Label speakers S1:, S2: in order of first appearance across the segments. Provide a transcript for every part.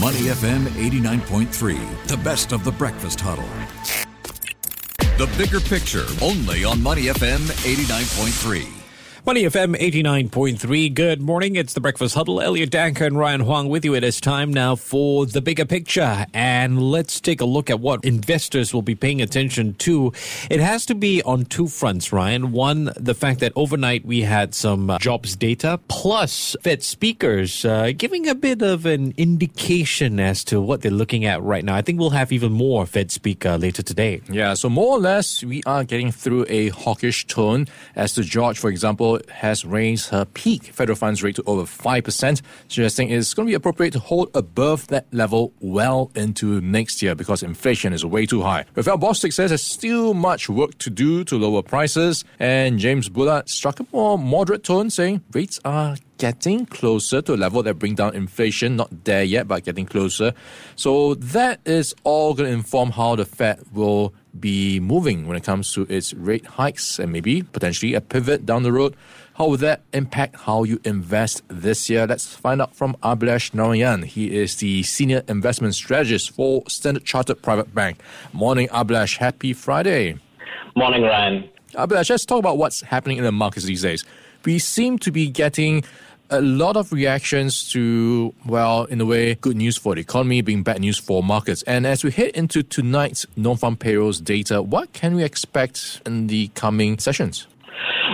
S1: Money FM 89.3, the best of the breakfast huddle. The bigger picture, only on Money FM 89.3.
S2: Money FM 89.3. Good morning. It's the Breakfast Huddle. Elliot Danker and Ryan Huang with you. It is time now for the bigger picture. And let's take a look at what investors will be paying attention to. It has to be on two fronts, Ryan. One, the fact that overnight we had some uh, jobs data, plus Fed speakers uh, giving a bit of an indication as to what they're looking at right now. I think we'll have even more Fed speaker later today.
S3: Yeah, so more or less, we are getting through a hawkish tone Esther George, for example, has raised her peak federal funds rate to over 5%, suggesting it's going to be appropriate to hold above that level well into next year because inflation is way too high. Raphael Bostic says there's still much work to do to lower prices, and James Bullard struck a more moderate tone, saying rates are getting closer to a level that bring down inflation. Not there yet, but getting closer. So that is all going to inform how the Fed will be moving when it comes to its rate hikes and maybe potentially a pivot down the road. How will that impact how you invest this year? Let's find out from Abhilash Narayan. He is the senior investment strategist for Standard Chartered Private Bank. Morning, Abhilash. Happy Friday.
S4: Morning, Ryan.
S3: Abhilash, let's talk about what's happening in the markets these days. We seem to be getting a lot of reactions to, well, in a way, good news for the economy being bad news for markets. And as we head into tonight's non farm payrolls data, what can we expect in the coming sessions?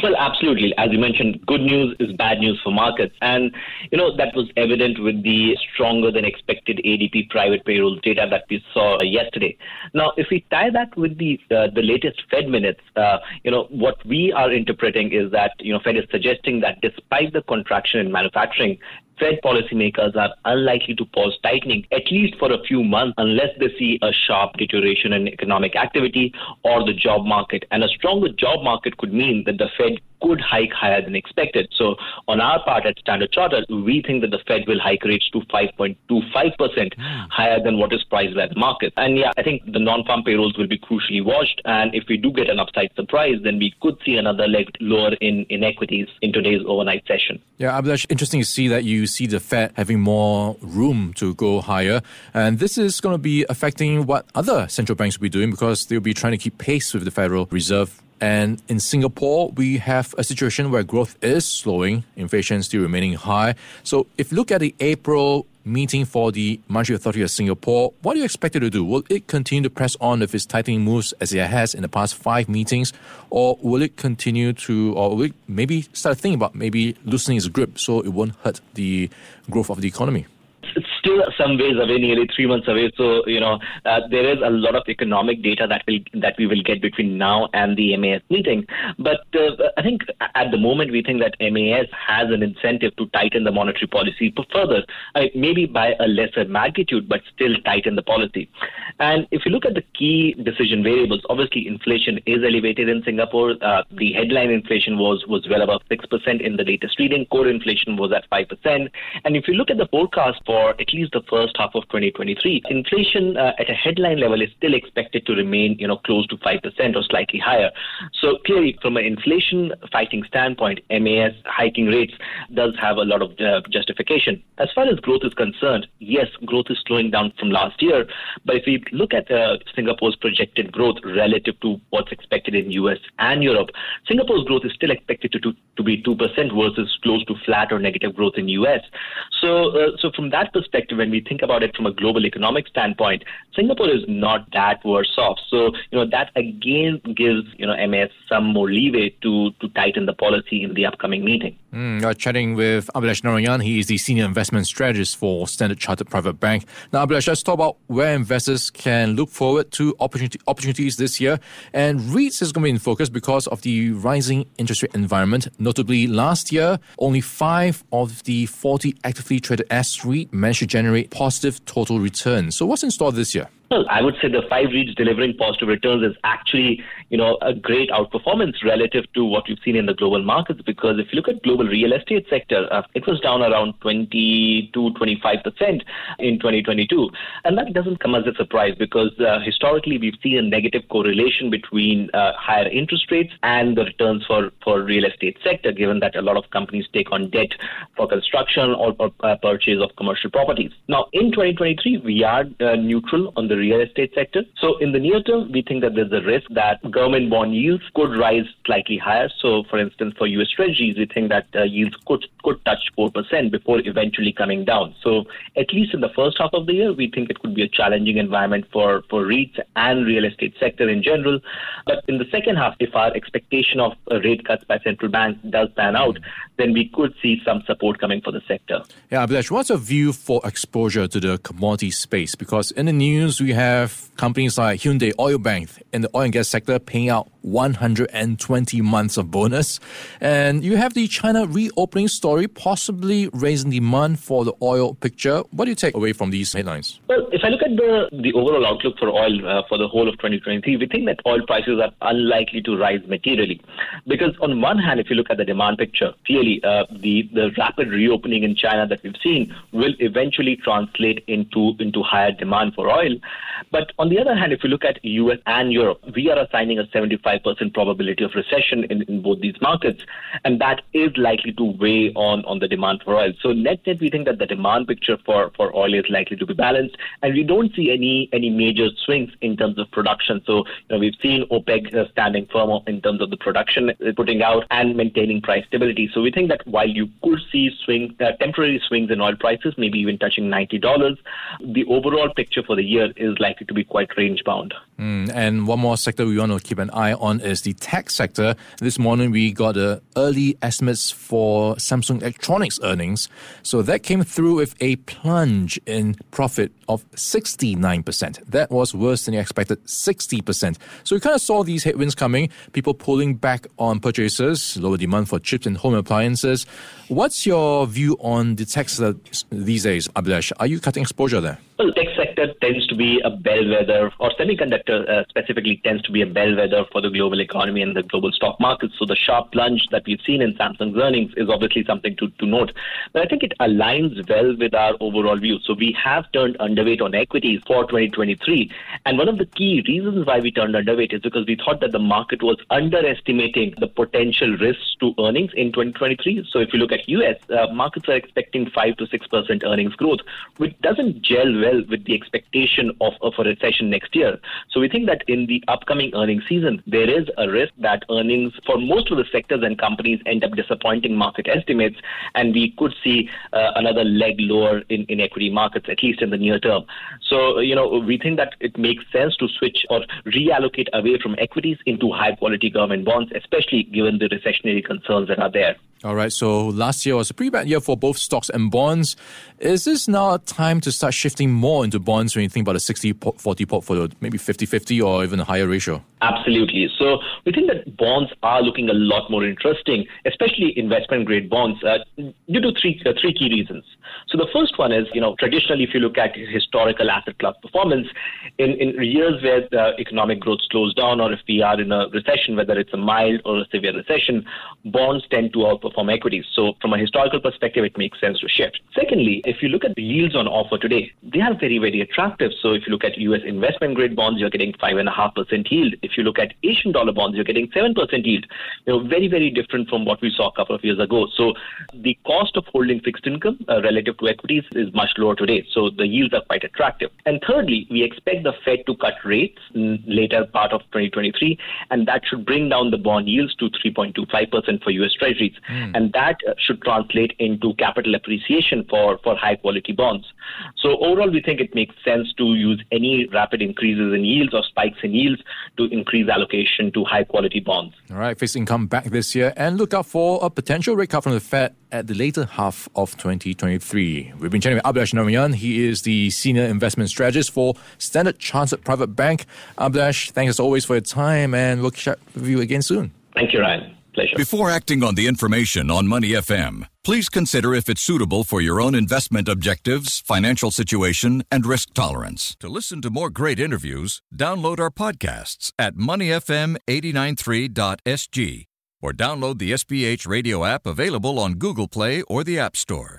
S4: Well, absolutely. As you mentioned, good news is bad news for markets. And, you know, that was evident with the stronger than expected ADP private payroll data that we saw yesterday. Now, if we tie that with the uh, the latest Fed minutes, uh, you know, what we are interpreting is that, you know, Fed is suggesting that despite the contraction in manufacturing, Fed policymakers are unlikely to pause tightening, at least for a few months, unless they see a sharp deterioration in economic activity or the job market. And a stronger job market could mean that the Fed could hike higher than expected. So, on our part at Standard Chartered, we think that the Fed will hike rates to 5.25% mm. higher than what is priced by the market. And yeah, I think the non farm payrolls will be crucially watched. And if we do get an upside surprise, then we could see another leg lower in, in equities in today's overnight session.
S3: Yeah, Abhilash, interesting to see that you see the Fed having more room to go higher. And this is going to be affecting what other central banks will be doing because they'll be trying to keep pace with the Federal Reserve and in Singapore, we have a situation where growth is slowing, inflation still remaining high. So if you look at the April meeting for the Monetary Authority of Singapore, what do you expect it to do? Will it continue to press on with its tightening moves as it has in the past five meetings, or will it continue to, or will it maybe start thinking about maybe loosening its grip so it won't hurt the growth of the economy?
S4: Still some ways away, nearly three months away. So you know uh, there is a lot of economic data that will that we will get between now and the MAS meeting. But uh, I think at the moment we think that MAS has an incentive to tighten the monetary policy further, uh, maybe by a lesser magnitude, but still tighten the policy. And if you look at the key decision variables, obviously inflation is elevated in Singapore. Uh, the headline inflation was was well above six percent in the latest reading. Core inflation was at five percent. And if you look at the forecast for for at least the first half of 2023. Inflation uh, at a headline level is still expected to remain, you know, close to 5% or slightly higher. So clearly, from an inflation fighting standpoint, MAS hiking rates does have a lot of uh, justification. As far as growth is concerned, yes, growth is slowing down from last year. But if we look at uh, Singapore's projected growth relative to what's expected in US and Europe, Singapore's growth is still expected to, to, to be 2% versus close to flat or negative growth in US. So, uh, so from that perspective, when we think about it from a global economic standpoint, Singapore is not that worse off. So, you know, that again gives, you know, MAS some more leeway to, to tighten the policy in the upcoming meeting.
S3: Mm, are chatting with Abhilash Narayan. He is the senior investment strategist for Standard Chartered Private Bank. Now, Abhilash, let's talk about where investors can look forward to opportunity, opportunities this year. And REITs is going to be in focus because of the rising interest rate environment. Notably, last year, only five of the 40 actively traded S REIT managed to generate positive total returns. So, what's in store this year?
S4: Well, I would say the five REITs delivering positive returns is actually you know, a great outperformance relative to what we've seen in the global markets. Because if you look at global real estate sector, uh, it was down around 20 to 25 percent in 2022, and that doesn't come as a surprise because uh, historically we've seen a negative correlation between uh, higher interest rates and the returns for for real estate sector, given that a lot of companies take on debt for construction or, or uh, purchase of commercial properties. Now, in 2023, we are uh, neutral on the real estate sector. So, in the near term, we think that there's a risk that government bond yields could rise slightly higher. So, for instance, for U.S. Treasuries, we think that uh, yields could could touch four percent before eventually coming down. So, at least in the first half of the year, we think it could be a challenging environment for for REITs and real estate sector in general. But in the second half, if our expectation of rate cuts by central banks does pan out, then we could see some support coming for the sector.
S3: Yeah, Abhilash, what's your view for exposure to the commodity space? Because in the news, we have companies like Hyundai Oil Bank in the oil and gas sector paying out 120 months of bonus. And you have the China reopening story possibly raising demand for the oil picture. What do you take away from these headlines?
S4: Well, if I look at the, the overall outlook for oil uh, for the whole of 2023, we think that oil prices are unlikely to rise materially. Because on one hand, if you look at the demand picture, clearly uh, the, the rapid reopening in China that we've seen will eventually translate into, into higher demand for oil. But on the other hand, if you look at US and Europe, we are assigning a 75% probability of recession in, in both these markets, and that is likely to weigh on, on the demand for oil. So net net, we think that the demand picture for, for oil is likely to be balanced, and we don't see any any major swings in terms of production. So you know, we've seen OPEC uh, standing firm in terms of the production putting out and maintaining price stability. So we think that while you could see swing uh, temporary swings in oil prices, maybe even touching ninety dollars, the overall picture for the year is likely to be quite range bound.
S3: Mm, and one more sector we want to keep an eye on is the tech sector. This morning we got the early estimates for Samsung Electronics earnings. So that came through with a plunge in profit of 69%. That was worse than the expected 60%. So we kind of saw these headwinds coming, people pulling back on purchases, lower demand for chips and home appliances. What's your view on the tech sector these days, Abhilash? Are you cutting exposure there?
S4: Well, tech sector tends to be a bellwether, or semiconductor uh, specifically tends to be a bellwether for the global economy and the global stock markets. So the sharp plunge that we've seen in Samsung's earnings is obviously something to, to note. But I think it aligns well with our overall view. So we have turned underweight on equities for 2023. And one of the key reasons why we turned underweight is because we thought that the market was underestimating the potential risks to earnings in 2023. So if you look at US, uh, markets are expecting 5 to 6% earnings growth, which doesn't gel well well with the expectation of, of a recession next year. So we think that in the upcoming earnings season, there is a risk that earnings for most of the sectors and companies end up disappointing market estimates, and we could see uh, another leg lower in, in equity markets, at least in the near term. So, you know, we think that it makes sense to switch or reallocate away from equities into high quality government bonds, especially given the recessionary concerns that are there.
S3: All right, so last year was a pretty bad year for both stocks and bonds. Is this now time to start shifting more into bonds when you think about a 60 40 portfolio, maybe 50 50 or even a higher ratio?
S4: Absolutely. So we think that bonds are looking a lot more interesting, especially investment grade bonds, uh, due to three, uh, three key reasons. So the first one is, you know, traditionally, if you look at historical asset class performance, in, in years where the economic growth slows down or if we are in a recession, whether it's a mild or a severe recession, bonds tend to outperform equities. So from a historical perspective, it makes sense to shift. Secondly, if you look at the yields on offer today, they are very, very attractive. So if you look at US investment grade bonds, you're getting 5.5% yield. If you look at Asian dollar bonds, you're getting 7% yield. You know, very, very different from what we saw a couple of years ago. So the cost of holding fixed income uh, relative to equities is much lower today. So the yields are quite attractive. And thirdly, we expect the Fed to cut rates in later part of 2023, and that should bring down the bond yields to 3.25% for US Treasuries. Mm. And that uh, should translate into capital appreciation for, for high quality bonds. So overall, we think it makes sense to use any rapid increases in yields or spikes in yields to increase allocation to high quality bonds.
S3: All right, fixed income back this year, and look out for a potential rate cut from the Fed at the later half of 2023. We've been chatting with Abhilash Narayan. He is the senior investment strategist for Standard Chartered Private Bank. Abhilash, thanks as always for your time, and we'll chat with you again soon.
S4: Thank you, Ryan. Pleasure.
S1: Before acting on the information on Money FM, please consider if it's suitable for your own investment objectives, financial situation, and risk tolerance. To listen to more great interviews, download our podcasts at moneyfm893.sg or download the SPH radio app available on Google Play or the App Store.